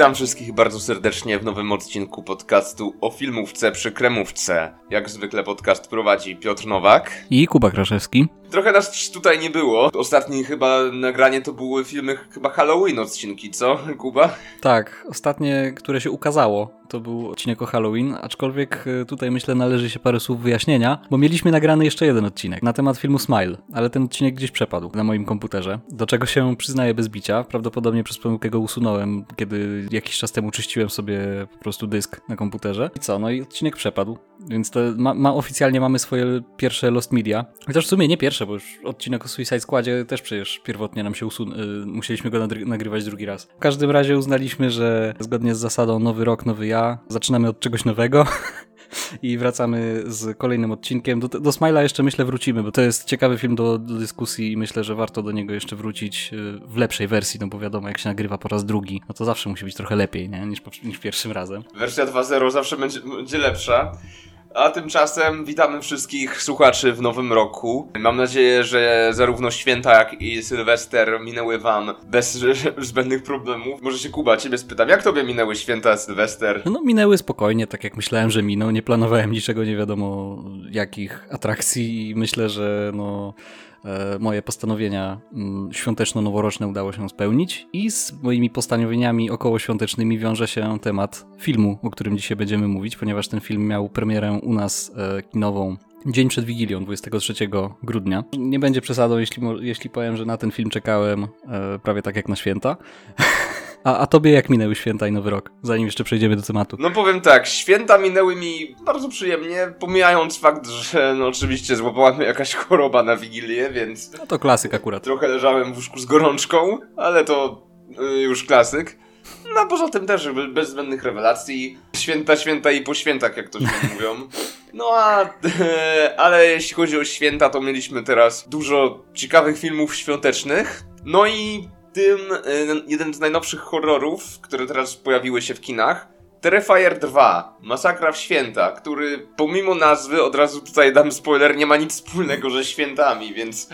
Witam wszystkich bardzo serdecznie w nowym odcinku podcastu o filmówce przy kremówce. Jak zwykle podcast prowadzi Piotr Nowak. I Kuba Kraszewski. Trochę nas tutaj nie było. Ostatnie chyba nagranie to były filmy chyba Halloween odcinki, co Kuba? Tak, ostatnie, które się ukazało, to był odcinek o Halloween, aczkolwiek e, tutaj myślę należy się parę słów wyjaśnienia, bo mieliśmy nagrany jeszcze jeden odcinek na temat filmu Smile, ale ten odcinek gdzieś przepadł na moim komputerze, do czego się przyznaję bez bicia. Prawdopodobnie przez pomyłkę go usunąłem, kiedy jakiś czas temu czyściłem sobie po prostu dysk na komputerze. I co, no i odcinek przepadł, więc to ma, ma oficjalnie mamy swoje pierwsze Lost Media. Chociaż w sumie nie pierwsze, bo już odcinek o Suicide Squadzie też przecież pierwotnie nam się usunął, y, musieliśmy go nagrywać drugi raz. W każdym razie uznaliśmy, że zgodnie z zasadą nowy rok, nowy ja, zaczynamy od czegoś nowego. i wracamy z kolejnym odcinkiem. Do, do Smile'a jeszcze myślę wrócimy, bo to jest ciekawy film do, do, dyskusji i myślę, że warto do niego jeszcze wrócić y, w lepszej wersji, no bo wiadomo, jak się nagrywa po raz drugi, no to zawsze musi być trochę lepiej, nie? Niż, niż pierwszym razem. Wersja 2.0 zawsze będzie, będzie lepsza. A tymczasem witamy wszystkich słuchaczy w nowym roku. Mam nadzieję, że zarówno święta, jak i Sylwester minęły wam bez zbędnych problemów. Może się Kuba, ciebie spytam, jak tobie minęły święta, Sylwester? No minęły spokojnie, tak jak myślałem, że miną. Nie planowałem niczego, nie wiadomo jakich atrakcji i myślę, że no moje postanowienia mm, świąteczno-noworoczne udało się spełnić i z moimi postanowieniami okołoświątecznymi wiąże się temat filmu, o którym dzisiaj będziemy mówić, ponieważ ten film miał premierę u nas e, kinową Dzień przed Wigilią, 23 grudnia. Nie będzie przesadą, jeśli, jeśli powiem, że na ten film czekałem e, prawie tak jak na święta. A, a tobie jak minęły święta i Nowy Rok? Zanim jeszcze przejdziemy do tematu. No powiem tak, święta minęły mi bardzo przyjemnie, pomijając fakt, że no oczywiście złapała mnie jakaś choroba na Wigilię, więc... No to klasyk akurat. Trochę leżałem w łóżku z gorączką, ale to y, już klasyk. No poza tym też bez zbędnych rewelacji. Święta, święta i po świętach, jak to się mówią. No a, ale jeśli chodzi o święta, to mieliśmy teraz dużo ciekawych filmów świątecznych. No i tym y, jeden z najnowszych horrorów, które teraz pojawiły się w kinach. Terrifier 2, Masakra w Święta, który pomimo nazwy, od razu tutaj dam spoiler, nie ma nic wspólnego ze świętami, więc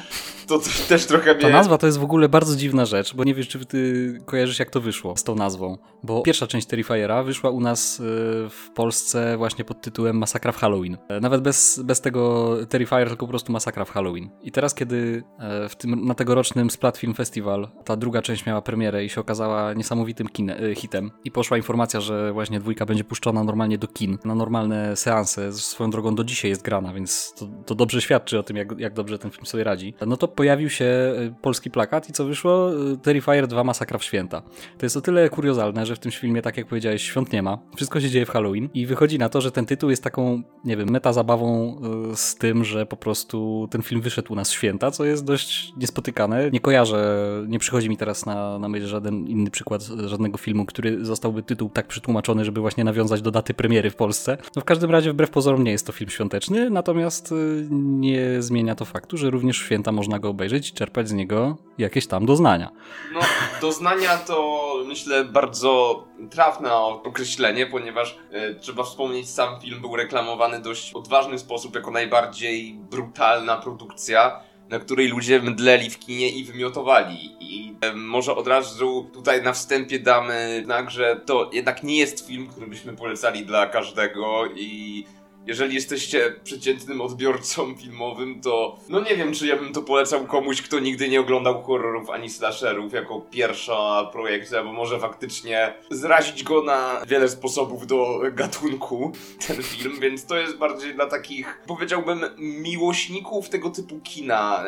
to, to też trochę mnie... Ta nazwa to jest w ogóle bardzo dziwna rzecz, bo nie wiesz, czy ty kojarzysz, jak to wyszło z tą nazwą. Bo pierwsza część Terrifiera wyszła u nas y, w Polsce właśnie pod tytułem Masakra w Halloween. E, nawet bez, bez tego Terrifier, tylko po prostu Masakra w Halloween. I teraz, kiedy e, w tym, na tegorocznym Splat Film Festival ta druga część miała premierę i się okazała niesamowitym kine, e, hitem i poszła informacja, że właśnie dwójka będzie puszczona normalnie do kin, na normalne seanse, swoją drogą do dzisiaj jest grana, więc to, to dobrze świadczy o tym, jak, jak dobrze ten film sobie radzi. No to pojawił się y, polski plakat i co wyszło? Y, Terrifier 2 Masakra w Święta. To jest o tyle kuriozalne, że w tym filmie, tak jak powiedziałeś, świąt nie ma. Wszystko się dzieje w Halloween i wychodzi na to, że ten tytuł jest taką, nie wiem, meta zabawą y, z tym, że po prostu ten film wyszedł u nas święta, co jest dość niespotykane. Nie kojarzę, nie przychodzi mi teraz na, na myśl żaden inny przykład żadnego filmu, który zostałby tytuł tak przetłumaczony, żeby właśnie nawiązać do daty premiery w Polsce. No w każdym razie, wbrew pozorom, nie jest to film świąteczny, natomiast nie zmienia to faktu, że również w święta można go obejrzeć i czerpać z niego jakieś tam doznania. No, doznania to myślę bardzo trafne określenie, ponieważ e, trzeba wspomnieć, sam film był reklamowany dość odważny sposób jako najbardziej brutalna produkcja na której ludzie mdleli w kinie i wymiotowali. I może od razu tutaj na wstępie damy znak, że to jednak nie jest film, który byśmy polecali dla każdego i jeżeli jesteście przeciętnym odbiorcą filmowym, to no nie wiem, czy ja bym to polecał komuś, kto nigdy nie oglądał horrorów ani slasherów jako pierwsza projekcja, bo może faktycznie zrazić go na wiele sposobów do gatunku ten film, więc to jest bardziej dla takich, powiedziałbym, miłośników tego typu kina,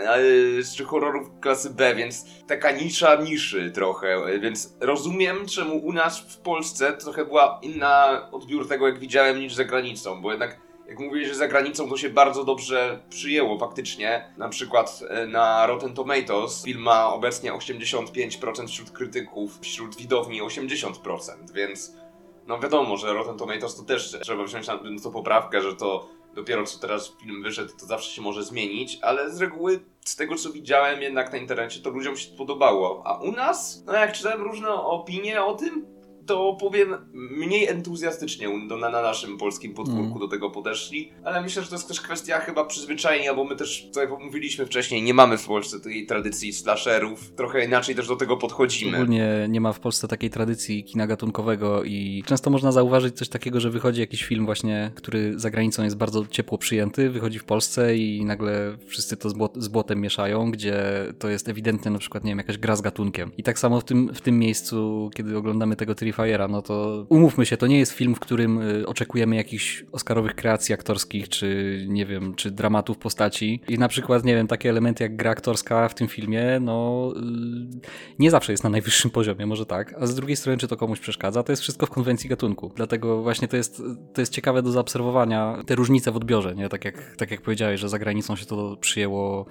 czy horrorów klasy B, więc taka nisza niszy trochę, więc rozumiem, czemu u nas w Polsce trochę była inna odbiór tego, jak widziałem, niż za granicą, bo jednak jak mówiłeś, że za granicą to się bardzo dobrze przyjęło faktycznie. Na przykład e, na Rotten Tomatoes film ma obecnie 85% wśród krytyków, wśród widowni 80%, więc no wiadomo, że Rotten Tomatoes to też trzeba wziąć na to poprawkę, że to dopiero co teraz film wyszedł, to zawsze się może zmienić, ale z reguły z tego co widziałem jednak na internecie to ludziom się podobało. A u nas, no jak czytałem różne opinie o tym, to powiem mniej entuzjastycznie do, na, na naszym polskim podwórku mm. do tego podeszli, ale myślę, że to jest też kwestia chyba przyzwyczajenia, bo my też, tutaj mówiliśmy wcześniej, nie mamy w Polsce tej tradycji slasherów, trochę inaczej też do tego podchodzimy. Ogólnie nie ma w Polsce takiej tradycji kina gatunkowego i często można zauważyć coś takiego, że wychodzi jakiś film właśnie, który za granicą jest bardzo ciepło przyjęty, wychodzi w Polsce i nagle wszyscy to z, błot, z błotem mieszają, gdzie to jest ewidentne na przykład, nie wiem, jakaś gra z gatunkiem. I tak samo w tym, w tym miejscu, kiedy oglądamy tego Terrifiera, no to umówmy się, to nie jest film, w którym oczekujemy jakichś oscarowych kreacji aktorskich, czy nie wiem, czy dramatów postaci. I na przykład, nie wiem, takie elementy jak gra aktorska w tym filmie, no nie zawsze jest na najwyższym poziomie, może tak. A z drugiej strony, czy to komuś przeszkadza, to jest wszystko w konwencji gatunku. Dlatego właśnie to jest, to jest ciekawe do zaobserwowania, te różnice w odbiorze, nie? Tak jak, tak jak powiedziałeś, że za granicą się to przyjęło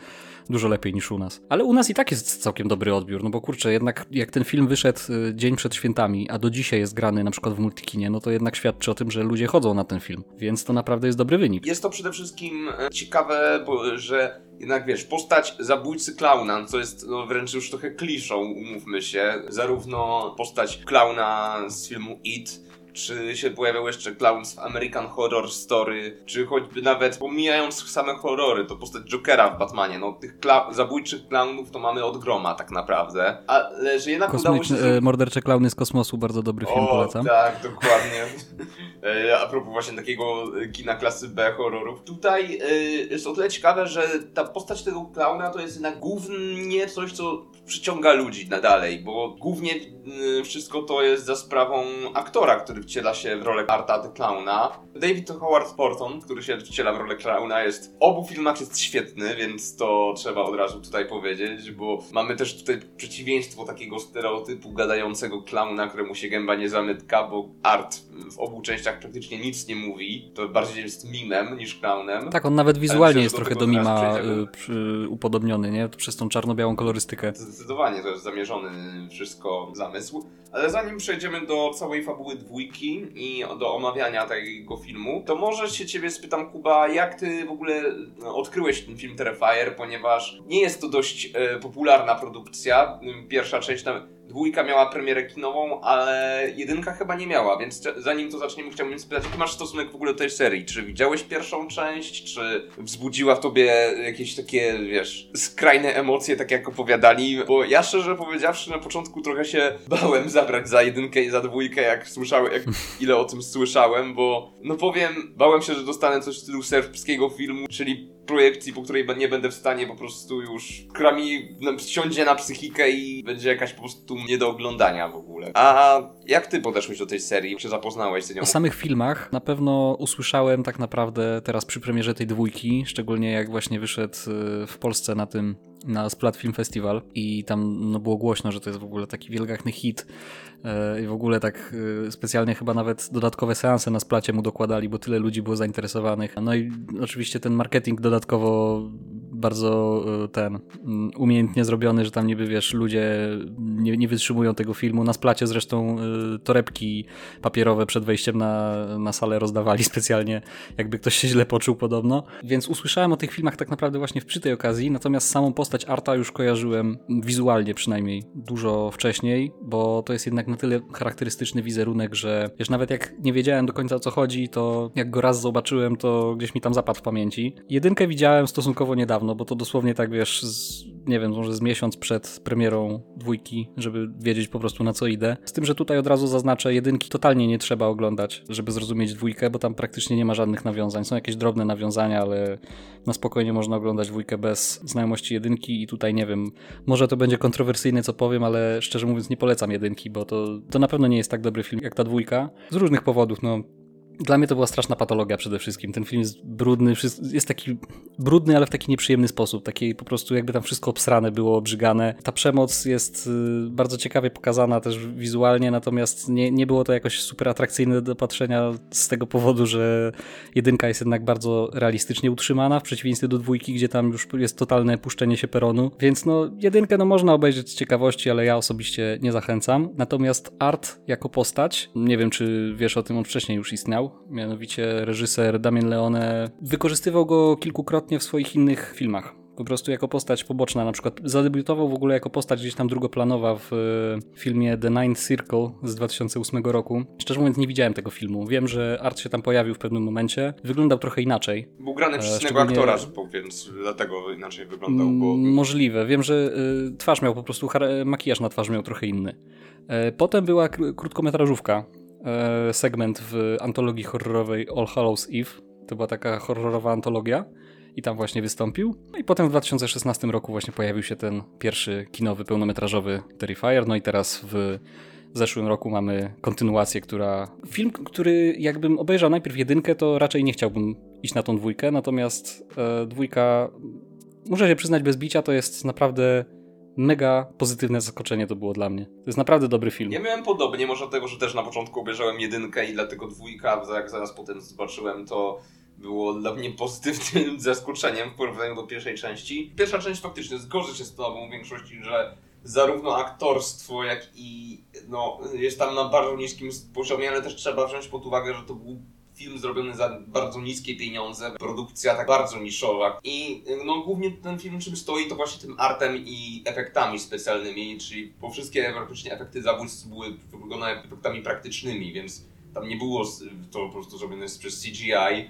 dużo lepiej niż u nas. Ale u nas i tak jest całkiem dobry odbiór, no bo kurczę, jednak jak ten film wyszedł y, dzień przed świętami, a do dzisiaj jest grany na przykład w multikinie, no to jednak świadczy o tym, że ludzie chodzą na ten film, więc to naprawdę jest dobry wynik. Jest to przede wszystkim e, ciekawe, bo, że jednak wiesz, postać zabójcy klauna, co jest no, wręcz już trochę kliszą, umówmy się, zarówno postać klauna z filmu It, czy się pojawiał jeszcze Clowns w American Horror Story, czy choćby nawet pomijając same horrory, to postać Jokera w Batmanie, no tych kla zabójczych klaunów to mamy od groma tak naprawdę, ale że jednak udało się... E, mordercze klauny z kosmosu, bardzo dobry film, o, polecam. tak, dokładnie. E, a propos właśnie takiego kina klasy B horrorów. Tutaj e, jest o tyle ciekawe, że ta postać tego klauna to jest jednak głównie coś, co przyciąga ludzi na dalej, bo głównie wszystko to jest za sprawą aktora, który wciela się w rolę Arta the Clowna. David Howard Porton, który się wciela w rolę Clowna, jest w obu filmach jest świetny, więc to trzeba od razu tutaj powiedzieć, bo mamy też tutaj przeciwieństwo takiego stereotypu gadającego klauna, któremu się gęba nie zamyka, bo Art w obu częściach praktycznie nic nie mówi. To bardziej jest mimem niż clownem. Tak, on nawet wizualnie jest trochę do mima y, upodobniony, nie? Przez tą czarno-białą kolorystykę. Zdecydowanie to jest zamierzony wszystko zamysł. Ale zanim przejdziemy do całej fabuły dwójki i do omawiania tego filmu, to może się ciebie spytam, Kuba, jak ty w ogóle no, odkryłeś ten film Terrifier, ponieważ nie jest to dość e, popularna produkcja. Pierwsza część Dwójka miała premierę kinową, ale jedynka chyba nie miała, więc zanim to zaczniemy, chciałbym spytać, jaki masz stosunek w ogóle do tej serii? Czy widziałeś pierwszą część? Czy wzbudziła w tobie jakieś takie, wiesz, skrajne emocje, tak jak opowiadali? Bo ja szczerze powiedziawszy, na początku trochę się bałem zabrać za jedynkę i za dwójkę, jak słyszałem, jak, ile o tym słyszałem, bo no powiem, bałem się, że dostanę coś w stylu serbskiego filmu, czyli projekcji, po której nie będę w stanie po prostu już, która mi siądzie na psychikę i będzie jakaś po prostu nie do oglądania w ogóle. A jak ty podeszłeś do tej serii? Czy zapoznałeś się z nią? O samych filmach na pewno usłyszałem tak naprawdę teraz przy premierze tej dwójki, szczególnie jak właśnie wyszedł y, w Polsce na tym na Splat Film Festival i tam no, było głośno, że to jest w ogóle taki wielgachny hit i w ogóle tak e, specjalnie chyba nawet dodatkowe seanse na Splacie mu dokładali, bo tyle ludzi było zainteresowanych. No i oczywiście ten marketing dodatkowo bardzo e, ten mm, umiejętnie zrobiony, że tam niby wiesz, ludzie nie, nie wytrzymują tego filmu. Na Splacie zresztą torebki papierowe przed wejściem na, na salę rozdawali specjalnie, jakby ktoś się źle poczuł podobno. Więc usłyszałem o tych filmach tak naprawdę właśnie przy tej okazji, natomiast samą postać Arta już kojarzyłem wizualnie przynajmniej dużo wcześniej, bo to jest jednak na tyle charakterystyczny wizerunek, że wiesz, nawet jak nie wiedziałem do końca o co chodzi, to jak go raz zobaczyłem, to gdzieś mi tam zapadł w pamięci. Jedynkę widziałem stosunkowo niedawno, bo to dosłownie tak wiesz, z, nie wiem, może z miesiąc przed premierą dwójki, żeby wiedzieć po prostu na co idę. Z tym, że tutaj od razu zaznaczę, jedynki totalnie nie trzeba oglądać, żeby zrozumieć dwójkę, bo tam praktycznie nie ma żadnych nawiązań. Są jakieś drobne nawiązania, ale na spokojnie można oglądać dwójkę bez znajomości jedynki i tutaj nie wiem, może to będzie kontrowersyjne co powiem, ale szczerze mówiąc nie polecam jedynki, bo to, to na pewno nie jest tak dobry film jak ta dwójka. Z różnych powodów, no dla mnie to była straszna patologia przede wszystkim. Ten film jest brudny, jest taki brudny, ale w taki nieprzyjemny sposób. Taki po prostu jakby tam wszystko obsrane było, obrzygane. Ta przemoc jest y, bardzo ciekawie pokazana też wizualnie, natomiast nie, nie było to jakoś super atrakcyjne do patrzenia z tego powodu, że jedynka jest jednak bardzo realistycznie utrzymana, w przeciwieństwie do dwójki, gdzie tam już jest totalne puszczenie się peronu. Więc no, jedynkę no można obejrzeć z ciekawości, ale ja osobiście nie zachęcam. Natomiast Art jako postać, nie wiem czy wiesz o tym, on wcześniej już istniał, mianowicie reżyser Damien Leone wykorzystywał go kilkukrotnie w swoich innych filmach po prostu jako postać poboczna, na przykład zadebiutował w ogóle jako postać gdzieś tam drugoplanowa w e, filmie The Ninth Circle z 2008 roku. Szczerze mówiąc nie widziałem tego filmu. Wiem, że Art się tam pojawił w pewnym momencie. Wyglądał trochę inaczej. Był grany przez innego szczególnie... aktora, więc dlatego inaczej wyglądał. Bo... Możliwe. Wiem, że y, twarz miał po prostu, makijaż na twarz miał trochę inny. E, potem była krótkometrażówka, e, segment w antologii horrorowej All Hallows Eve. To była taka horrorowa antologia i tam właśnie wystąpił. No i potem w 2016 roku właśnie pojawił się ten pierwszy kinowy, pełnometrażowy Terrifier. No i teraz w zeszłym roku mamy kontynuację, która... Film, który jakbym obejrzał najpierw jedynkę, to raczej nie chciałbym iść na tą dwójkę, natomiast e, dwójka, muszę się przyznać bez bicia, to jest naprawdę mega pozytywne zaskoczenie to było dla mnie. To jest naprawdę dobry film. Ja miałem podobnie, może dlatego, że też na początku obejrzałem jedynkę i dlatego dwójka, jak zaraz potem zobaczyłem, to było dla mnie pozytywnym zaskoczeniem w porównaniu do pierwszej części. Pierwsza część faktycznie zgodzę się z tobą w większości, że zarówno aktorstwo, jak i no, jest tam na bardzo niskim poziomie, ale też trzeba wziąć pod uwagę, że to był film zrobiony za bardzo niskie pieniądze, produkcja tak bardzo niszowa. I no, głównie ten film czym stoi, to właśnie tym artem i efektami specjalnymi, czyli po wszystkie praktycznie efekty zabójstw były wykonane efektami praktycznymi, więc tam nie było to po prostu zrobione przez CGI.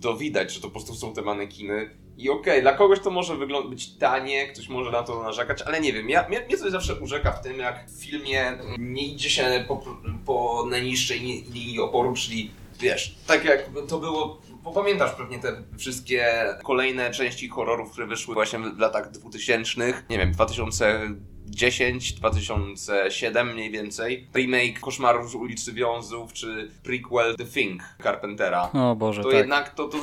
To widać, że to po prostu są te manekiny. I okej, okay, dla kogoś to może być tanie, ktoś może na to narzekać, ale nie wiem, ja, mnie, mnie coś zawsze urzeka w tym, jak w filmie nie idzie się po, po najniższej linii oporu, czyli wiesz, tak jak to było, bo pamiętasz pewnie te wszystkie kolejne części horrorów, które wyszły właśnie w latach 2000, nie wiem, 2010, 2007 mniej więcej. Remake Koszmaru z ulicy Wiązów, czy prequel The Thing Carpentera. O Boże, To tak. jednak to, to,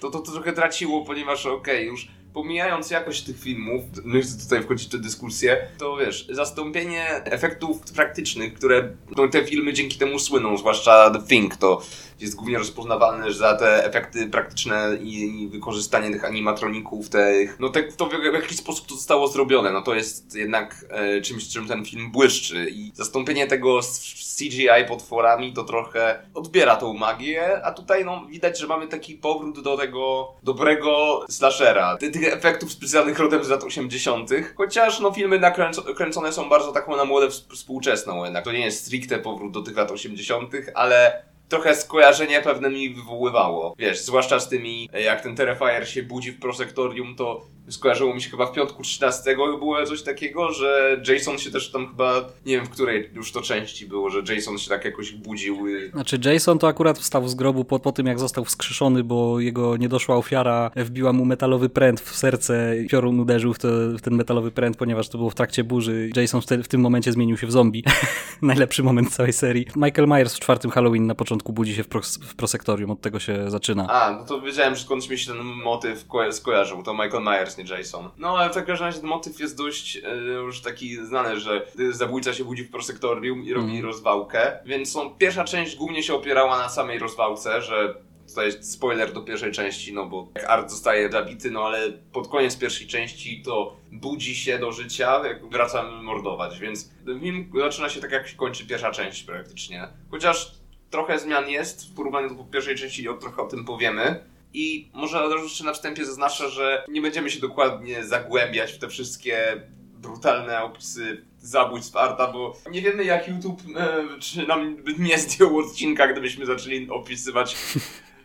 to, to, to trochę traciło, ponieważ okej, okay, już pomijając jakość tych filmów, nie chcę tutaj wchodzić w tę dyskusję, to wiesz, zastąpienie efektów praktycznych, które no, te filmy dzięki temu słyną, zwłaszcza The Thing, to jest głównie rozpoznawalne za te efekty praktyczne i, wykorzystanie tych animatroników, tych, no to w, w jakiś sposób to zostało zrobione, no to jest jednak e, czymś, czym ten film błyszczy i zastąpienie tego z CGI potworami to trochę odbiera tą magię, a tutaj no widać, że mamy taki powrót do tego dobrego slashera, tych efektów specjalnych rodem z lat 80., chociaż no filmy nakręcone są bardzo taką na młodę współczesną jednak, to nie jest stricte powrót do tych lat 80., ale trochę skojarzenie pewne mi wywoływało. Wiesz, zwłaszcza z tymi, jak ten Terrifier się budzi w prosektorium, to skojarzyło mi się chyba w piątku 13 było coś takiego, że Jason się też tam chyba, nie wiem w której już to części było, że Jason się tak jakoś budził. Znaczy Jason to akurat wstał z grobu po, po tym jak został wskrzeszony, bo jego niedoszła ofiara wbiła mu metalowy pręt w serce i piorun uderzył w, to, w ten metalowy pręt, ponieważ to było w trakcie burzy. Jason w, te, w tym momencie zmienił się w zombie. Najlepszy moment całej serii. Michael Myers w czwartym Halloween na początku budzi się w, pro, w prosektorium, od tego się zaczyna. A, no to wiedziałem, że skądś mi się ten motyw ko skojarzył, to Michael Myers Jason. No ale w każdym razie ten motyw jest dość e, już taki znany, że zabójca się budzi w prosektorium i robi mm. rozwałkę, więc no, pierwsza część głównie się opierała na samej rozwałce, że tutaj jest spoiler do pierwszej części, no bo jak Art zostaje zabity, no ale pod koniec pierwszej części to budzi się do życia, jak wraca mordować, więc film zaczyna się tak jak się kończy pierwsza część praktycznie. Chociaż trochę zmian jest w porównaniu do pierwszej części, trochę o tym powiemy. I może od razu jeszcze na wstępie zaznaczę, że nie będziemy się dokładnie zagłębiać w te wszystkie brutalne opisy zabójstw Arta, bo nie wiemy jak YouTube e, czy nam nie zdjął odcinka, gdybyśmy zaczęli opisywać w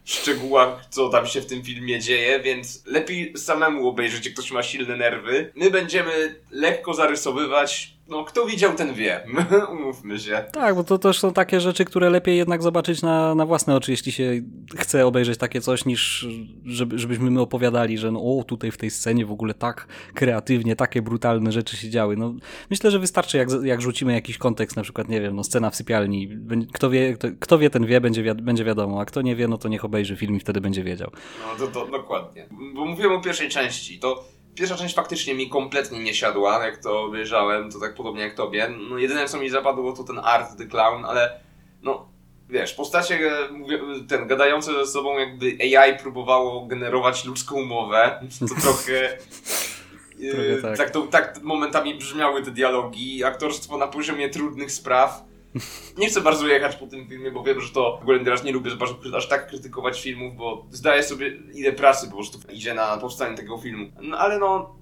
szczegółach, co tam się w tym filmie dzieje, więc lepiej samemu obejrzeć, jak ktoś ma silne nerwy. My będziemy lekko zarysowywać no, kto widział, ten wie. Umówmy się. Tak, bo to też są takie rzeczy, które lepiej jednak zobaczyć na, na własne oczy, jeśli się chce obejrzeć takie coś, niż żeby, żebyśmy my opowiadali, że no, o, tutaj w tej scenie w ogóle tak kreatywnie, takie brutalne rzeczy się działy. No, myślę, że wystarczy, jak, jak rzucimy jakiś kontekst, na przykład, nie wiem, no, scena w sypialni. Kto wie, kto, kto wie ten wie, będzie, wi będzie wiadomo, a kto nie wie, no to niech obejrzy film i wtedy będzie wiedział. No, to, to dokładnie. Bo mówiłem o pierwszej części, to Pierwsza część faktycznie mi kompletnie nie siadła, jak to obejrzałem, to tak podobnie jak tobie. No jedyne co mi zapadło to ten Art the Clown, ale no wiesz, postacie ten gadające ze sobą jakby AI próbowało generować ludzką mowę, to trochę tak. tak. to, tak momentami brzmiały te dialogi, aktorstwo na poziomie trudnych spraw Nie chcę bardzo jechać po tym filmie, bo wiem, że to w ogóle teraz nie lubię aż tak krytykować filmów, bo zdaję sobie ile pracy po prostu idzie na powstanie tego filmu. No ale no,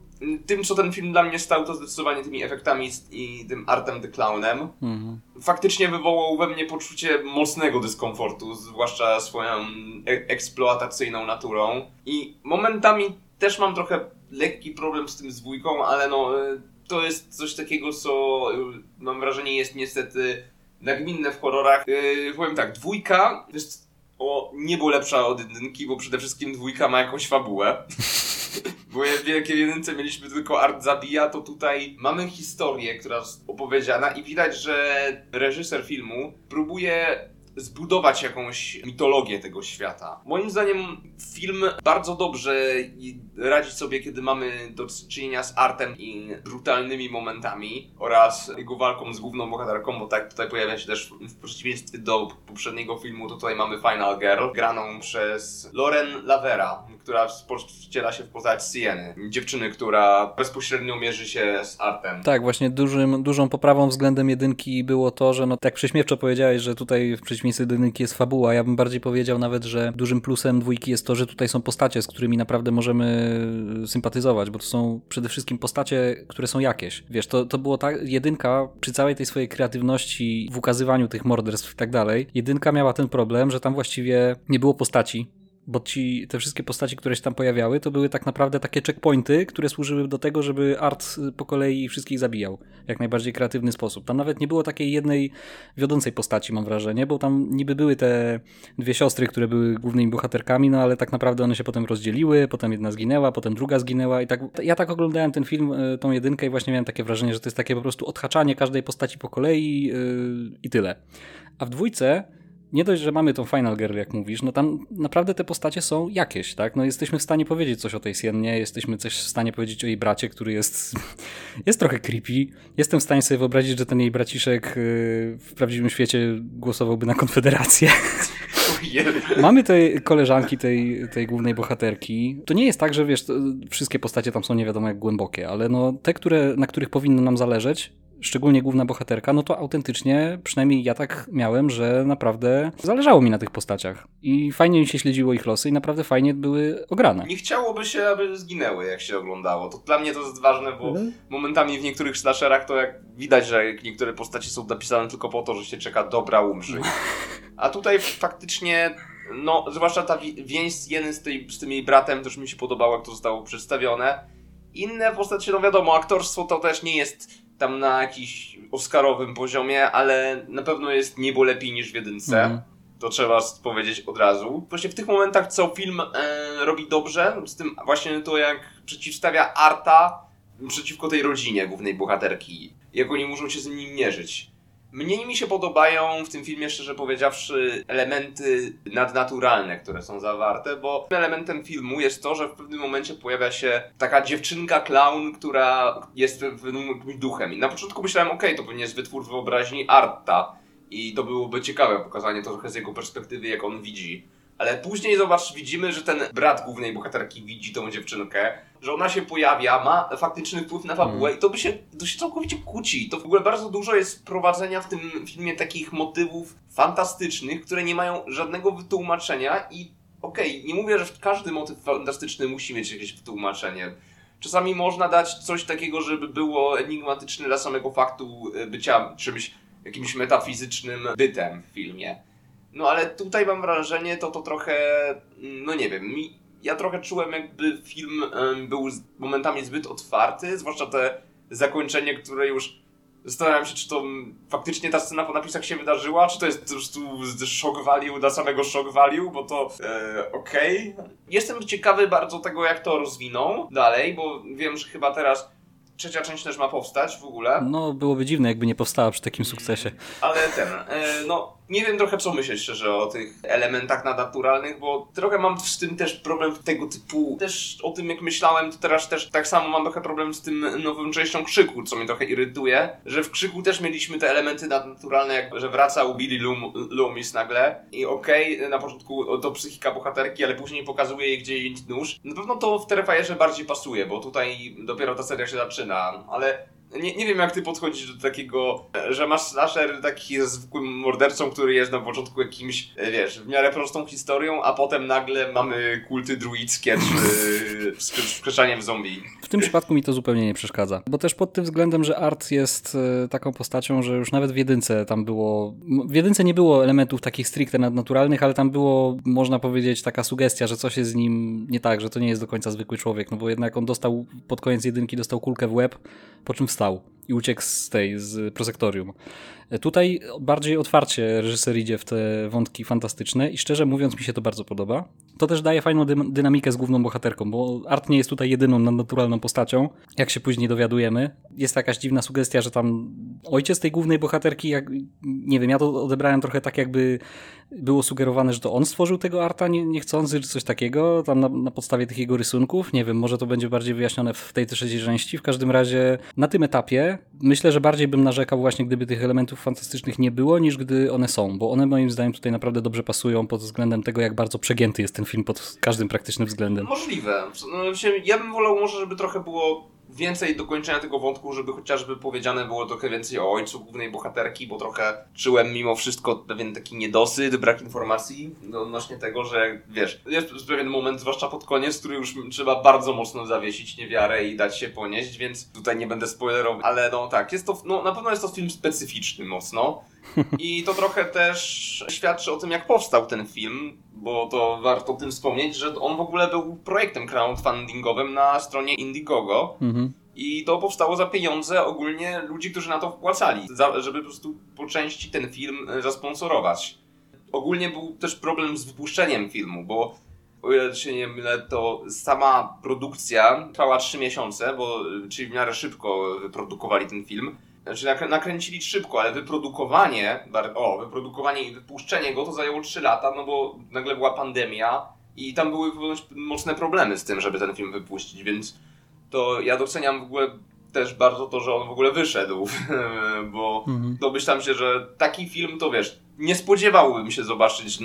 tym, co ten film dla mnie stał, to zdecydowanie tymi efektami i tym artem The Clownem. Mhm. Faktycznie wywołał we mnie poczucie mocnego dyskomfortu, zwłaszcza swoją e eksploatacyjną naturą. I momentami też mam trochę lekki problem z tym z dwójką, ale no e, to jest coś takiego, co e, mam wrażenie jest niestety nagminne w horrorach. Yy, powiem tak, dwójka jest o niebo lepsza od jedynki, bo przede wszystkim dwójka ma jakąś fabułę. Bo w Wielkiej Jedynce mieliśmy tylko art zabija, to tutaj mamy historię, która jest opowiedziana i widać, że reżyser filmu próbuje zbudować jakąś mitologię tego świata. Moim zdaniem film bardzo dobrze radzi sobie, kiedy mamy do czynienia z artem i brutalnymi momentami oraz jego walką z główną bohaterką, bo tak tutaj pojawia się też w przeciwieństwie do poprzedniego filmu, to tutaj mamy Final Girl, graną przez Loren Lavera, która wciela się w postać Sieny, dziewczyny, która bezpośrednio mierzy się z artem. Tak, właśnie dużym, dużą poprawą względem jedynki było to, że no tak prześmiewczo powiedziałeś, że tutaj w przeciwieństwie do jedynki jest fabuła. Ja bym bardziej powiedział nawet, że dużym plusem dwójki jest to, że tutaj są postacie, z którymi naprawdę możemy sympatyzować, bo to są przede wszystkim postacie, które są jakieś. Wiesz, to, to było tak, jedynka przy całej tej swojej kreatywności w ukazywaniu tych morderstw i tak dalej, jedynka miała ten problem, że tam właściwie nie było postaci, bo ci, te wszystkie postaci, które się tam pojawiały, to były tak naprawdę takie checkpointy, które służyły do tego, żeby Art po kolei wszystkich zabijał w jak najbardziej kreatywny sposób. Tam nawet nie było takiej jednej wiodącej postaci, mam wrażenie, bo tam niby były te dwie siostry, które były głównymi bohaterkami, no ale tak naprawdę one się potem rozdzieliły, potem jedna zginęła, potem druga zginęła i tak. Ja tak oglądałem ten film, e, tą jedynkę i właśnie miałem takie wrażenie, że to jest takie po prostu odhaczanie każdej postaci po kolei yy, i tyle. A w dwójce nie dość, że mamy tą Final Girl, jak mówisz, no tam naprawdę te postacie są jakieś, tak? No jesteśmy w stanie powiedzieć coś o tej Siennie, jesteśmy coś w stanie powiedzieć o jej bracie, który jest, jest trochę creepy. Jestem w stanie sobie wyobrazić, że ten jej braciszek y, w prawdziwym świecie głosowałby na Konfederację. Mamy tej koleżanki, tej, tej głównej bohaterki. To nie jest tak, że wiesz, wszystkie postacie tam są nie wiadomo jak głębokie, ale no te, które, na których powinno nam zależeć, szczególnie główna bohaterka, no to autentycznie, przynajmniej ja tak miałem, że naprawdę zależało mi na tych postaciach. I fajnie mi się śledziło ich losy i naprawdę fajnie były ograne. Nie chciałoby się, aby zginęły, jak się oglądało. To dla mnie to jest ważne, bo mhm. momentami w niektórych slasherach to jak widać, że niektóre postacie są napisane tylko po to, że się czeka dobra umrzyj. A tutaj faktycznie no, zwłaszcza ta więź z jeden z, tej, z tym jej bratem też mi się podobało, jak to zostało przedstawione. Inne postacie, no wiadomo, aktorstwo to też nie jest tam na jakiś oscarowym poziomie, ale na pewno jest niebo lepiej niż w jedynce. Mm. To trzeba powiedzieć od razu. Właśnie w tych momentach, co film e, robi dobrze, z tym właśnie to, jak przeciwstawia Arta przeciwko tej rodzinie głównej bohaterki. Jak oni muszą się z nim mierzyć. Mniej mi się podobają w tym filmie, szczerze powiedziawszy, elementy nadnaturalne, które są zawarte, bo elementem filmu jest to, że w pewnym momencie pojawia się taka dziewczynka clown, która jest jakimś duchem. I na początku myślałem, okej, okay, to pewnie jest wytwór wyobraźni Arta i to byłoby ciekawe pokazanie to trochę z jego perspektywy, jak on widzi ale później zobacz, widzimy, że ten brat głównej bohaterki widzi tą dziewczynkę, że ona się pojawia, ma faktyczny wpływ na fabułę mm. i to by się, to się całkowicie kłóci. To w ogóle bardzo dużo jest wprowadzenia w tym filmie takich motywów fantastycznych, które nie mają żadnego wytłumaczenia i okej, okay, nie mówię, że każdy motyw fantastyczny musi mieć jakieś wytłumaczenie. Czasami można dać coś takiego, żeby było enigmatyczne dla samego faktu bycia czymś, jakimś metafizycznym bytem w filmie. No ale tutaj mam wrażenie, to to trochę, no nie wiem, mi, ja trochę czułem jakby film um, był momentami zbyt otwarty, zwłaszcza te zakończenie, które już Zastanawiam się, czy to faktycznie ta scena po napisach się wydarzyła, czy to jest po prostu shock value dla samego shock value, bo to e, okej. Okay. Jestem ciekawy bardzo tego, jak to rozwiną dalej, bo wiem, że chyba teraz trzecia część też ma powstać w ogóle. No, byłoby dziwne, jakby nie powstała przy takim sukcesie. Ale ten, e, no, nie wiem trochę co myśleć szczerze o tych elementach nadnaturalnych, bo trochę mam z tym też problem tego typu. Też o tym jak myślałem, to teraz też tak samo mam trochę problem z tym nową częścią Krzyku, co mnie trochę irytuje, że w Krzyku też mieliśmy te elementy nadnaturalne, jak że wraca u Billy Loomis nagle i okej, okay, na początku to psychika bohaterki, ale później pokazuje jej gdzie jej nóż. Na pewno to w Terrifierze bardziej pasuje, bo tutaj dopiero ta seria się zaczyna, ale nie, nie wiem jak ty podchodzisz do takiego, że masz slasher taki zwykłym mordercą, który jest na początku jakimś, e, wiesz, w miarę prostą historią, a potem nagle mamy kulty druidzkie czy wskrzeszanie w zombie. W tym przypadku mi to zupełnie nie przeszkadza, bo też pod tym względem, że Art jest e, taką postacią, że już nawet w jedynce tam było, w jedynce nie było elementów takich stricte nadnaturalnych, ale tam było, można powiedzieć, taka sugestia, że coś jest z nim nie tak, że to nie jest do końca zwykły człowiek, no bo jednak on dostał, pod koniec jedynki dostał kulkę w łeb, po czym wstał Costal. I uciekł z tej, z prosektorium. Tutaj bardziej otwarcie reżyser idzie w te wątki fantastyczne i szczerze mówiąc mi się to bardzo podoba. To też daje fajną dy dynamikę z główną bohaterką, bo Art nie jest tutaj jedyną naturalną postacią, jak się później dowiadujemy. Jest jakaś dziwna sugestia, że tam ojciec tej głównej bohaterki, jak, nie wiem, ja to odebrałem trochę tak jakby było sugerowane, że to on stworzył tego Arta nie, niechcący, czy coś takiego, tam na, na, podstawie tych jego rysunków. Nie wiem, może to będzie bardziej wyjaśnione w tej trzeciej części. W każdym razie na tym etapie myślę, że bardziej bym narzekał właśnie, gdyby tych elementów fantastycznych nie było, niż gdy one są, bo one moim zdaniem tutaj naprawdę dobrze pasują pod względem tego, jak bardzo przegięty jest ten film pod każdym praktycznym względem. Możliwe. No, ja bym wolał może, żeby trochę było więcej dokończenia tego wątku, żeby chociażby powiedziane było trochę więcej o ojcu głównej bohaterki, bo trochę czułem mimo wszystko pewien taki niedosyt, brak informacji odnośnie tego, że wiesz, jest pewien moment, zwłaszcza pod koniec, który już trzeba bardzo mocno zawiesić niewiarę i dać się ponieść, więc tutaj nie będę spoilerował, ale no tak, jest to, no na pewno jest to film specyficzny mocno. I to trochę też świadczy o tym, jak powstał ten film, bo to warto o tym wspomnieć, że on w ogóle był projektem crowdfundingowym na stronie Indiegogo. Mhm. I to powstało za pieniądze ogólnie ludzi, którzy na to wpłacali, żeby po prostu po części ten film e, zasponsorować. Ogólnie był też problem z wypuszczeniem filmu, bo o ile się nie mylę, to sama produkcja trwała 3 miesiące, bo czyli w miarę szybko wyprodukowali ten film. Znaczy nakręcili szybko, ale wyprodukowanie, o, wyprodukowanie i wypuszczenie go to zajęło 3 lata, no bo nagle była pandemia i tam były mocne problemy z tym, żeby ten film wypuścić, więc to ja doceniam w ogóle też bardzo to, że on w ogóle wyszedł, bo mhm. domyślam się, że taki film to wiesz, nie spodziewałbym się zobaczyć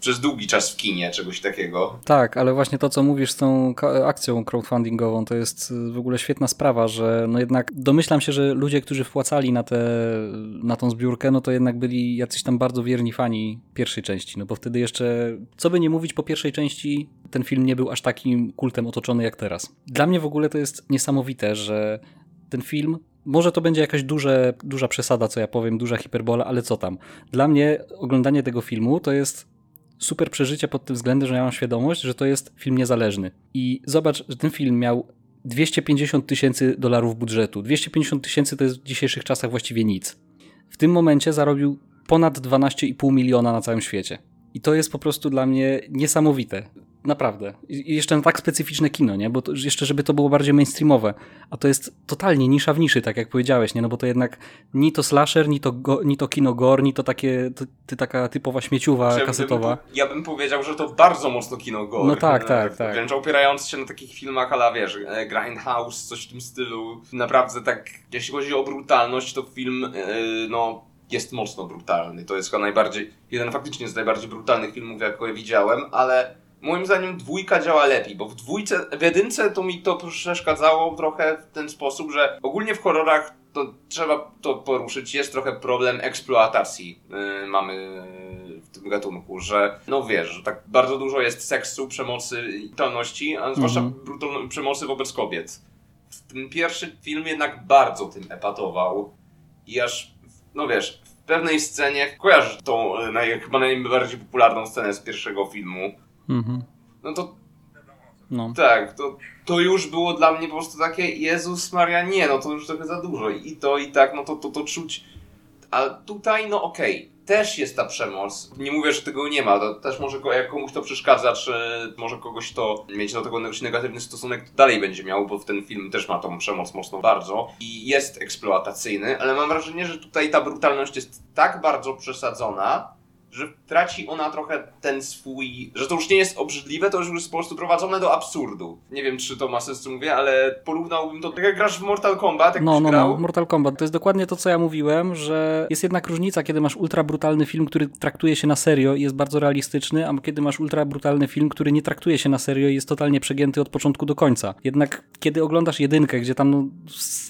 przez długi czas w kinie czegoś takiego. Tak, ale właśnie to, co mówisz z tą akcją crowdfundingową, to jest y, w ogóle świetna sprawa, że no jednak domyślam się, że ludzie, którzy wpłacali na, te, na tą zbiórkę, no to jednak byli jacyś tam bardzo wierni fani pierwszej części, no bo wtedy jeszcze, co by nie mówić, po pierwszej części ten film nie był aż takim kultem otoczony jak teraz. Dla mnie w ogóle to jest niesamowite, że ten film może to będzie jakaś duże, duża przesada, co ja powiem, duża hiperbola, ale co tam. Dla mnie oglądanie tego filmu to jest super przeżycie pod tym względem, że ja mam świadomość, że to jest film niezależny. I zobacz, że ten film miał 250 tysięcy dolarów budżetu. 250 tysięcy to jest w dzisiejszych czasach właściwie nic. W tym momencie zarobił ponad 12,5 miliona na całym świecie. I to jest po prostu dla mnie niesamowite. Naprawdę. I jeszcze na tak specyficzne kino, nie? Bo to, jeszcze, żeby to było bardziej mainstreamowe. A to jest totalnie nisza w niszy, tak jak powiedziałeś, nie? No bo to jednak ni to slasher, ni to, go, ni to kino gore, ni to takie, to, to taka typowa śmieciuwa Czy kasetowa. Bym, ja bym powiedział, że to bardzo mocno kino gore. No tak, tak, tak. Wręcz opierając się na takich filmach, ale wiesz, e, Grindhouse, coś w tym stylu. Naprawdę tak, jeśli chodzi o brutalność, to film, yy, no, jest mocno brutalny. To jest chyba najbardziej, jeden faktycznie z najbardziej brutalnych filmów, jakie widziałem, ale moim zdaniem dwójka działa lepiej, bo w dwójce, w jedynce to mi to przeszkadzało trochę w ten sposób, że ogólnie w horrorach to trzeba to poruszyć, jest trochę problem eksploatacji yy, mamy w tym gatunku, że no wiesz, że tak bardzo dużo jest seksu, przemocy i brutalności, a zwłaszcza mm przemocy wobec kobiet. Ten pierwszy film jednak bardzo tym epatował i aż, no wiesz, w pewnej scenie, kojarzysz tą naj, chyba najbardziej popularną scenę z pierwszego filmu, Mhm. No to. No. Tak, to, to już było dla mnie po prostu takie, Jezus Maria, nie, no to już trochę za dużo. I to i tak, no to to, to czuć. A tutaj, no okej, okay, też jest ta przemoc. Nie mówię, że tego nie ma, to też może jak komuś to przeszkadza, czy może kogoś to mieć do tego negatywny stosunek, to dalej będzie miał, bo ten film też ma tą przemoc mocno bardzo i jest eksploatacyjny, ale mam wrażenie, że tutaj ta brutalność jest tak bardzo przesadzona, że traci ona trochę ten swój, że to już nie jest obrzydliwe, to już jest po prostu prowadzone do absurdu. Nie wiem, czy to ma sens, co mówię, ale porównałbym to, tak jak grasz w Mortal Kombat, jak No, no, grał, no, Mortal Kombat. To jest dokładnie to, co ja mówiłem, że jest jednak różnica, kiedy masz ultra brutalny film, który traktuje się na serio i jest bardzo realistyczny, a kiedy masz ultra brutalny film, który nie traktuje się na serio i jest totalnie przegięty od początku do końca. Jednak kiedy oglądasz jedynkę, gdzie tam no,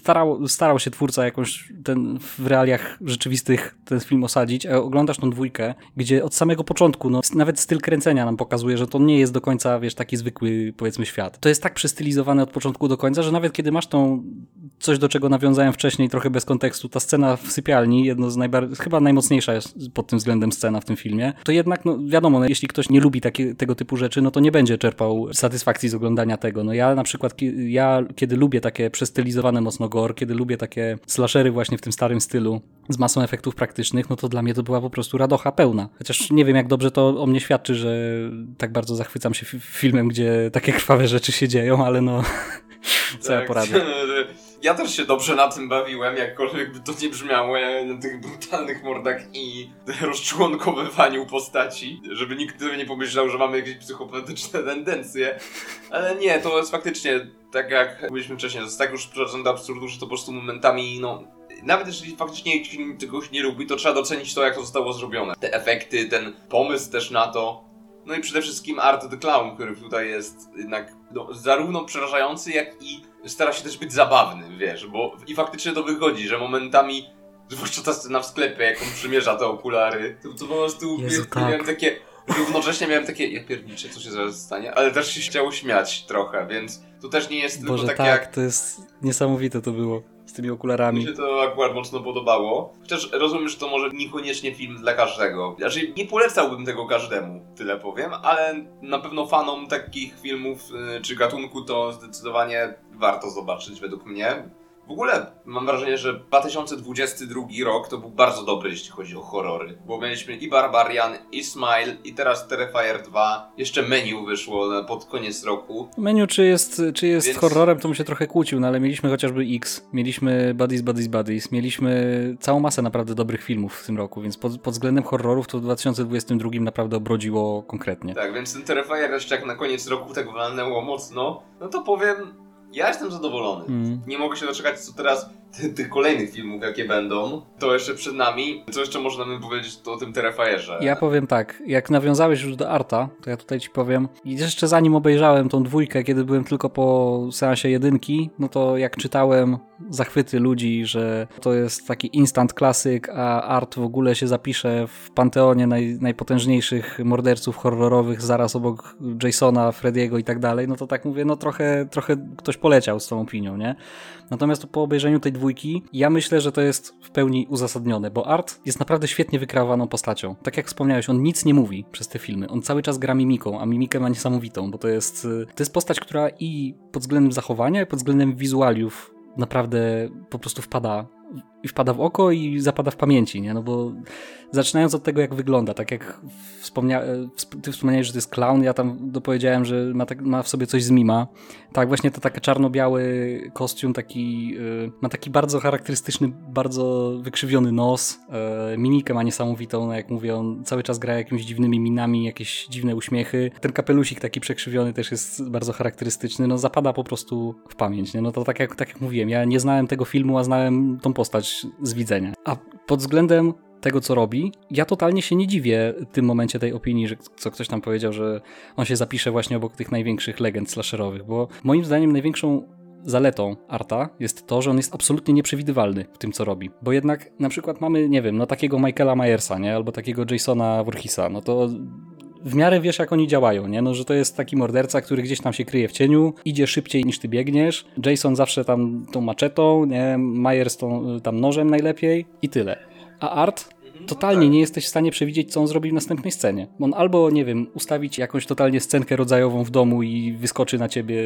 starał, starał się twórca jakąś ten, w realiach rzeczywistych ten film osadzić, a oglądasz tą dwójkę, gdzie od samego początku, no, nawet styl kręcenia nam pokazuje, że to nie jest do końca, wiesz, taki zwykły, powiedzmy, świat. To jest tak przystylizowane od początku do końca, że nawet kiedy masz tą coś, do czego nawiązałem wcześniej, trochę bez kontekstu, ta scena w sypialni, jedno z najbardziej, chyba najmocniejsza jest pod tym względem scena w tym filmie, to jednak, no wiadomo, no, jeśli ktoś nie lubi takie, tego typu rzeczy, no to nie będzie czerpał satysfakcji z oglądania tego. No ja na przykład, ja kiedy lubię takie przestylizowane mocno gore, kiedy lubię takie slashery właśnie w tym starym stylu, z masą efektów praktycznych, no to dla mnie to była po prostu radocha pełna. Chociaż nie wiem, jak dobrze to o mnie świadczy, że tak bardzo zachwycam się filmem, gdzie takie krwawe rzeczy się dzieją, ale no, co tak. ja poradzę. Ja też się dobrze na tym bawiłem, jakkolwiek by to nie brzmiało, na tych brutalnych mordach i rozczłonkowywaniu postaci, żeby nikt nie pomyślał, że mamy jakieś psychopatyczne tendencje. Ale nie, to jest faktycznie, tak jak mówiliśmy wcześniej, to jest tak już przerodzone do absurdu, że to po prostu momentami, no, nawet jeżeli faktycznie tego nie lubi, to trzeba docenić to, jak to zostało zrobione. Te efekty, ten pomysł też na to. No i przede wszystkim Art the Clown, który tutaj jest jednak no, zarówno przerażający, jak i stara się też być zabawny, wiesz, bo i faktycznie to wychodzi, że momentami, zwłaszcza ta scena w sklepie, jak on przymierza te okulary, to, to po prostu Jezu, tak. miałem takie, równocześnie miałem takie, ja pierniczę, co się zaraz stanie, ale też się chciało śmiać trochę, więc to też nie jest Boże, tylko tak, jak... to jest niesamowite to było z tymi okularami. Mi się to akurat mocno podobało. Chociaż rozumiem, że to może niekoniecznie film dla każdego. Znaczy, nie polecałbym tego każdemu, tyle powiem, ale na pewno fanom takich filmów y, czy gatunku to zdecydowanie warto zobaczyć według mnie. W ogóle mam wrażenie, że 2022 rok to był bardzo dobry, jeśli chodzi o horrory. Bo mieliśmy i Barbarian, i Smile, i teraz Terrifier 2. Jeszcze menu wyszło pod koniec roku. Menu czy jest, czy jest Więc... horrorem, to mi się trochę kłócił, no ale mieliśmy chociażby X, mieliśmy Buddies, Buddies, Buddies, mieliśmy całą masę naprawdę dobrych filmów w tym roku, więc pod, pod względem horrorów to w 2022 naprawdę obrodziło konkretnie. Tak, więc ten Terrifier jeszcze jak na koniec roku tak walnęło mocno, no to powiem, ja jestem zadowolony. Mm. Nie mogę się doczekać, co teraz tych kolejnych filmów, jakie będą. To jeszcze przed nami. Co jeszcze możemy powiedzieć to o tym Terrifierze? Ja powiem tak, jak nawiązałeś już do Arta, to ja tutaj ci powiem. Jeszcze zanim obejrzałem tą dwójkę, kiedy byłem tylko po seansie jedynki, no to jak czytałem zachwyty ludzi, że to jest taki instant klasyk, a Art w ogóle się zapisze w panteonie naj, najpotężniejszych morderców horrorowych zaraz obok Jasona, Frediego i tak dalej, no to tak mówię, no trochę, trochę ktoś poleciał z tą opinią, nie? Natomiast po obejrzeniu tej dwójki, ja myślę, że to jest w pełni uzasadnione, bo Art jest naprawdę świetnie wykreowaną postacią. Tak jak wspomniałeś, on nic nie mówi przez te filmy. On cały czas gra mimiką, a mimikę ma niesamowitą, bo to jest, to jest postać, która i pod względem zachowania, i pod względem wizualiów naprawdę po prostu wpada i wpada w oko i zapada w pamięci, nie? No bo zaczynając od tego, jak wygląda, tak jak wspomnia e, ty wspomniałeś, że to jest clown, ja tam dopowiedziałem, że ma, tak, ma w sobie coś z mima. Tak, właśnie to taki czarno-biały kostium, taki, yy, ma taki bardzo charakterystyczny, bardzo wykrzywiony nos, yy, mimikę ma niesamowitą, no jak mówię, on cały czas gra jakimiś dziwnymi minami, jakieś dziwne uśmiechy. Ten kapelusik taki przekrzywiony też jest bardzo charakterystyczny, no zapada po prostu w pamięć, nie? No to tak jak, tak jak mówiłem, ja nie znałem tego filmu, a znałem tą postać z widzenia. A pod względem tego, co robi, ja totalnie się nie dziwię w tym momencie tej opinii, że co ktoś tam powiedział, że on się zapisze właśnie obok tych największych legend slasherowych, bo moim zdaniem największą zaletą Arta jest to, że on jest absolutnie nieprzewidywalny w tym, co robi. Bo jednak na przykład mamy, nie wiem, no takiego Michaela Myersa, nie? Albo takiego Jasona Voorheesa, no to w miarę wiesz, jak oni działają, nie? No, że to jest taki morderca, który gdzieś tam się kryje w cieniu, idzie szybciej niż ty biegniesz, Jason zawsze tam tą maczetą, nie? Myers tą, tam nożem najlepiej i tyle. A Art totalnie nie jesteś w stanie przewidzieć, co on zrobi w następnej scenie. On albo, nie wiem, ustawić jakąś totalnie scenkę rodzajową w domu i wyskoczy na ciebie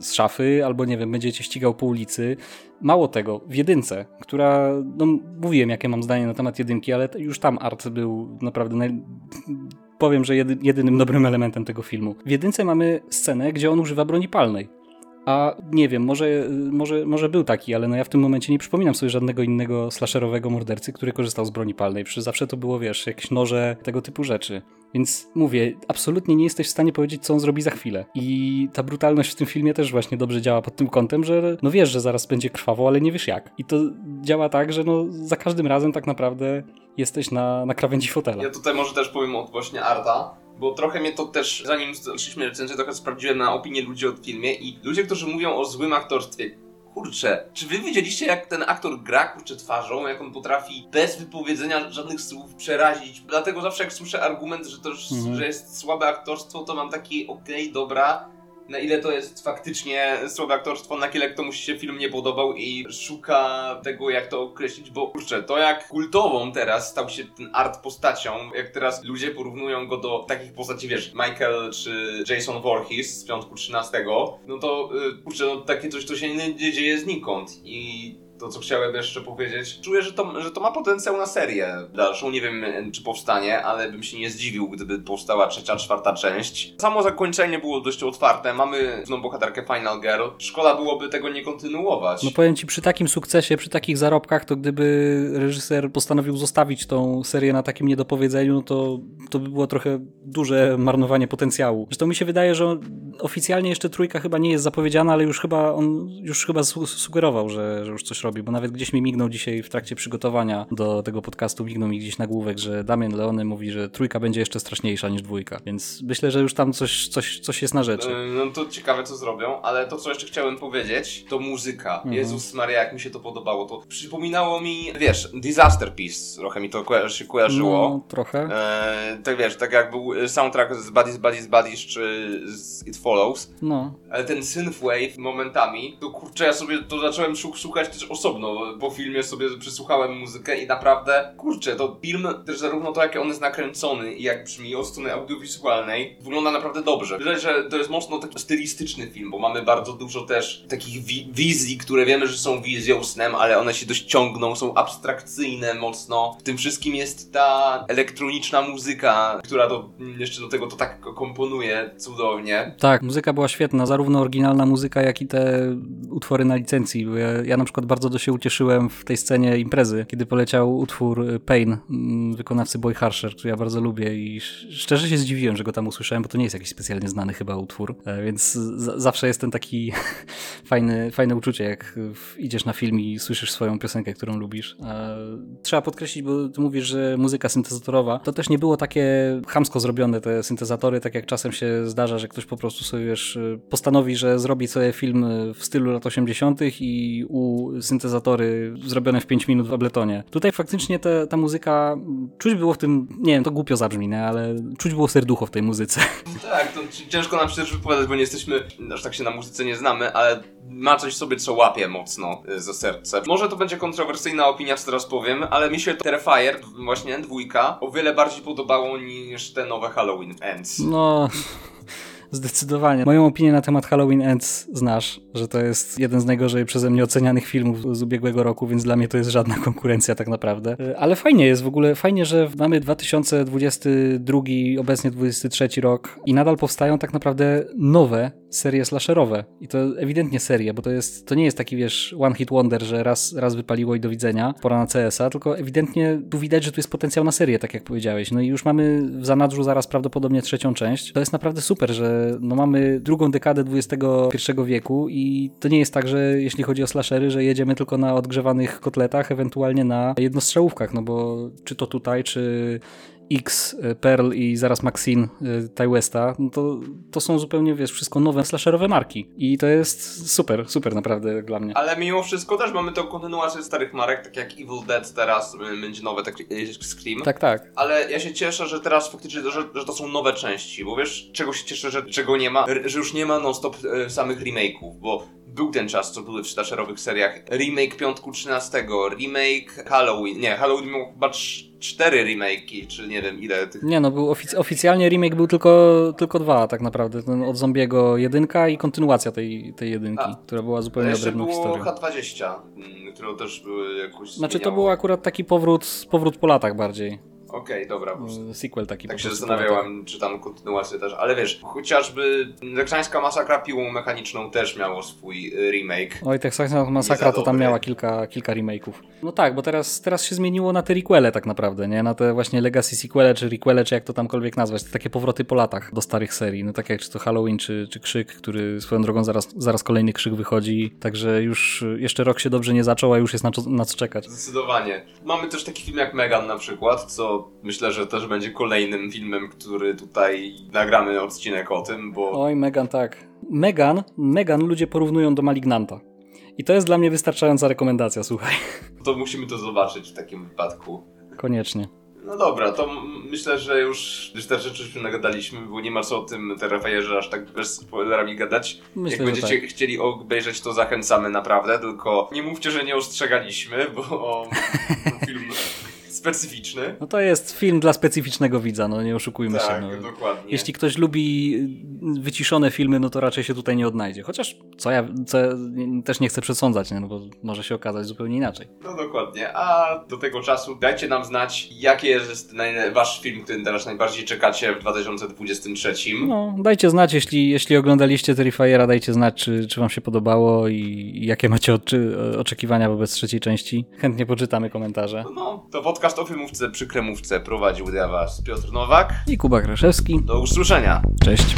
z szafy, albo, nie wiem, będzie cię ścigał po ulicy. Mało tego, w jedynce, która, no mówiłem, jakie mam zdanie na temat jedynki, ale już tam art był naprawdę naj... powiem, że jedynym dobrym elementem tego filmu. W jedynce mamy scenę, gdzie on używa broni palnej A nie wiem, może, może, może był taki, ale no ja w tym momencie nie przypominam sobie żadnego innego slasherowego mordercy, który korzystał z broni palnej. Przecież zawsze to było, wiesz, jakieś noże, tego typu rzeczy. Więc mówię, absolutnie nie jesteś w stanie powiedzieć, co on zrobi za chwilę. I ta brutalność w tym filmie też właśnie dobrze działa pod tym kątem, że no wiesz, że zaraz będzie krwawo, ale nie wiesz jak. I to działa tak, że no za każdym razem tak naprawdę jesteś na, na krawędzi fotela. Ja tutaj może też powiem od właśnie Arta, bo trochę mnie to też, zanim zaczęliśmy recenzję, trochę sprawdziłem na opinię ludzi o filmie i ludzie, którzy mówią o złym aktorstwie, kurczę, czy wy widzieliście jak ten aktor gra kurczę twarzą, jak on potrafi bez wypowiedzenia żadnych słów przerazić? Dlatego zawsze jak słyszę argument, że to mhm. że jest słabe aktorstwo, to mam taki okej, okay, dobra, na ile to jest faktycznie słabe aktorstwo, na ile kto mu się film nie podobał i szuka tego, jak to określić, bo kurczę, to jak kultową teraz stał się ten art postacią, jak teraz ludzie porównują go do takich postaci, wiesz, Michael czy Jason Voorhees z piątku 13, no to yy, kurczę, no takie coś, to się nie dzieje znikąd i to, co chciałem jeszcze powiedzieć. Czuję, że to, że to ma potencjał na serię dalszą. Nie wiem, czy powstanie, ale bym się nie zdziwił, gdyby powstała trzecia, czwarta część. Samo zakończenie było dość otwarte. Mamy znowu bohaterkę Final Girl. Szkoda byłoby tego nie kontynuować. No powiem ci, przy takim sukcesie, przy takich zarobkach, to gdyby reżyser postanowił zostawić tą serię na takim niedopowiedzeniu, no to, to by było trochę duże marnowanie potencjału. Zresztą mi się wydaje, że oficjalnie jeszcze trójka chyba nie jest zapowiedziana, ale już chyba on już chyba sugerował, że, że już coś robi robi, bo nawet gdzieś mi mignął dzisiaj w trakcie przygotowania do tego podcastu, mignął mi gdzieś na główek, że Damian Leony mówi, że trójka będzie jeszcze straszniejsza niż dwójka, więc myślę, że już tam coś, coś, coś jest na rzeczy. E, no to ciekawe, co zrobią, ale to, co jeszcze chciałem powiedzieć, to muzyka. Mhm. Jezus Maria, jak mi się to podobało, to przypominało mi, wiesz, Disaster Piece, trochę mi to się kojarzyło. No, trochę. E, tak wiesz, tak jak był soundtrack z Buddies, Buddies, Buddies, czy z It Follows. No. Ale ten synthwave momentami, to kurczę, ja sobie to zacząłem szukać też osobno. Po filmie sobie przysłuchałem muzykę i naprawdę, kurczę, to film też zarówno to, jak on jest nakręcony i jak brzmi od strony audiowizualnej, wygląda naprawdę dobrze. Widać, że to jest mocno taki stylistyczny film, bo mamy bardzo dużo też takich wi wizji, które wiemy, że są wizją snem, ale one się dość ciągną, są abstrakcyjne mocno. W tym wszystkim jest ta elektroniczna muzyka, która to jeszcze do tego to tak komponuje cudownie. Tak, muzyka była świetna, zarówno oryginalna muzyka, jak i te utwory na licencji. Ja, ja na przykład bardzo do się ucieszyłem w tej scenie imprezy, kiedy poleciał utwór Pain mm, wykonawcy Boy Harsher, który ja bardzo lubię i szczerze się zdziwiłem, że go tam usłyszałem, bo to nie jest jakiś specjalnie znany chyba utwór, e, więc zawsze jest ten taki fajny, fajne uczucie, jak idziesz na film i słyszysz swoją piosenkę, którą lubisz. E, trzeba podkreślić, bo ty mówisz, że muzyka syntezatorowa, to też nie było takie chamsko zrobione te syntezatory, tak jak czasem się zdarza, że ktoś po prostu sobie, wiesz, postanowi, że zrobi sobie film w stylu lat 80. i u syntezatory zrobione w 5 minut w Abletonie. Tutaj faktycznie te, ta muzyka, czuć było w tym, nie wiem, to głupio zabrzmi, nie? ale czuć było serducho w tej muzyce. Tak, to ciężko nam się też wypowiadać, bo nie jesteśmy, aż tak się na muzyce nie znamy, ale ma coś sobie, co łapie mocno y, za serce. Może to będzie kontrowersyjna opinia, co teraz powiem, ale mi się Terrifier, właśnie dwójka, o wiele bardziej podobało niż te nowe Halloween Ends. No... Zdecydowanie. Moją opinię na temat Halloween Ends znasz, że to jest jeden z najgorzej przeze mnie ocenianych filmów z ubiegłego roku, więc dla mnie to jest żadna konkurencja tak naprawdę. Ale fajnie jest w ogóle, fajnie, że mamy 2022, obecnie 23 rok i nadal powstają tak naprawdę nowe serie slasherowe. I to ewidentnie serie, bo to jest, to nie jest taki, wiesz, one hit wonder, że raz, raz wypaliło i do widzenia, pora na CS-a, tylko ewidentnie tu widać, że tu jest potencjał na serię, tak jak powiedziałeś. No i już mamy w zanadrzu zaraz prawdopodobnie trzecią część. To jest naprawdę super, że no mamy drugą dekadę XXI wieku i to nie jest tak, że jeśli chodzi o slashery, że jedziemy tylko na odgrzewanych kotletach, ewentualnie na jednostrzałówkach, no bo czy to tutaj, czy X, e, Pearl i zaraz Maxine e, Ty Westa, no to, to są zupełnie, wiesz, wszystko nowe slasherowe marki. I to jest super, super naprawdę dla mnie. Ale mimo wszystko też mamy tą kontynuację starych marek, tak jak Evil Dead teraz będzie nowe, tak Scream. Tak, tak. Ale ja się cieszę, że teraz faktycznie, że, że to są nowe części, bo wiesz, czego się cieszę, że czego nie ma, że już nie ma non-stop e, samych remake'ów, bo był ten czas, co były w slasherowych seriach. Remake Piątku 13, remake Halloween, nie, Halloween miał chyba cztery remake'i, czy nie wiem ile tych... Nie no, był ofic oficjalnie remake był tylko, tylko dwa tak naprawdę, ten od Zombiego jedynka i kontynuacja tej, tej jedynki, A, która była zupełnie odrębną historią. H20, mm, które też były jakoś Znaczy to był akurat taki powrót, powrót po latach bardziej. Okej, dobra, bo E, Sequel taki tak się zastanawiałem, czy tam kontynuację też, ale wiesz, chociażby Teksańska Masakra piłą mechaniczną też miało swój y, remake. Oj, Texas Masakra to tam miała kilka, kilka remake'ów. No tak, bo teraz, teraz się zmieniło na te requele tak naprawdę, nie? Na te właśnie legacy sequele, czy requele, czy jak to tamkolwiek nazwać. Takie powroty po latach do starych serii. No tak jak czy to Halloween, czy, czy Krzyk, który swoją drogą zaraz, zaraz kolejny Krzyk wychodzi. Także już jeszcze rok się dobrze nie zaczął, a już jest na, co- na co czekać. Zdecydowanie. Mamy też taki film jak Megan na przykład, co myślę, że też będzie kolejnym filmem, który tutaj nagramy odcinek o tym, bo Oj, Megan, tak. Megan, Megan ludzie porównują do Malignanta. I to jest dla mnie wystarczająca rekomendacja, słuchaj. to musimy to zobaczyć w takim wypadku. Koniecznie. No dobra, to myślę, że już wystarczy, żeśmy nagadaliśmy, bo nie ma co o tym Terrafire'ze aż tak bez spoilerami gadać. Myślę, Jak będziecie tak. chcieli obejrzeć, to zachęcamy naprawdę, tylko nie mówcie, że nie ostrzegaliśmy, bo specyficzny. No to jest film dla specyficznego widza, no nie oszukujmy się. Tak, No. dokładnie. Jeśli ktoś lubi wyciszone filmy, no to raczej się tutaj nie odnajdzie. Chociaż co ja co też nie chcę przesądzać, nie? No bo może się okazać zupełnie inaczej. No dokładnie, a do tego czasu dajcie nam znać, jaki jest wasz film, który teraz najbardziej czekacie w 2023. No, dajcie znać, jeśli, jeśli oglądaliście Terrifiera, dajcie znać, czy, czy wam się podobało i, jakie macie oczy, oczekiwania wobec trzeciej części. Chętnie poczytamy komentarze. No, to podcast o filmówce przy kremówce prowadził dla was Piotr Nowak. I Kuba Kraszewski. Do usłyszenia. Cześć.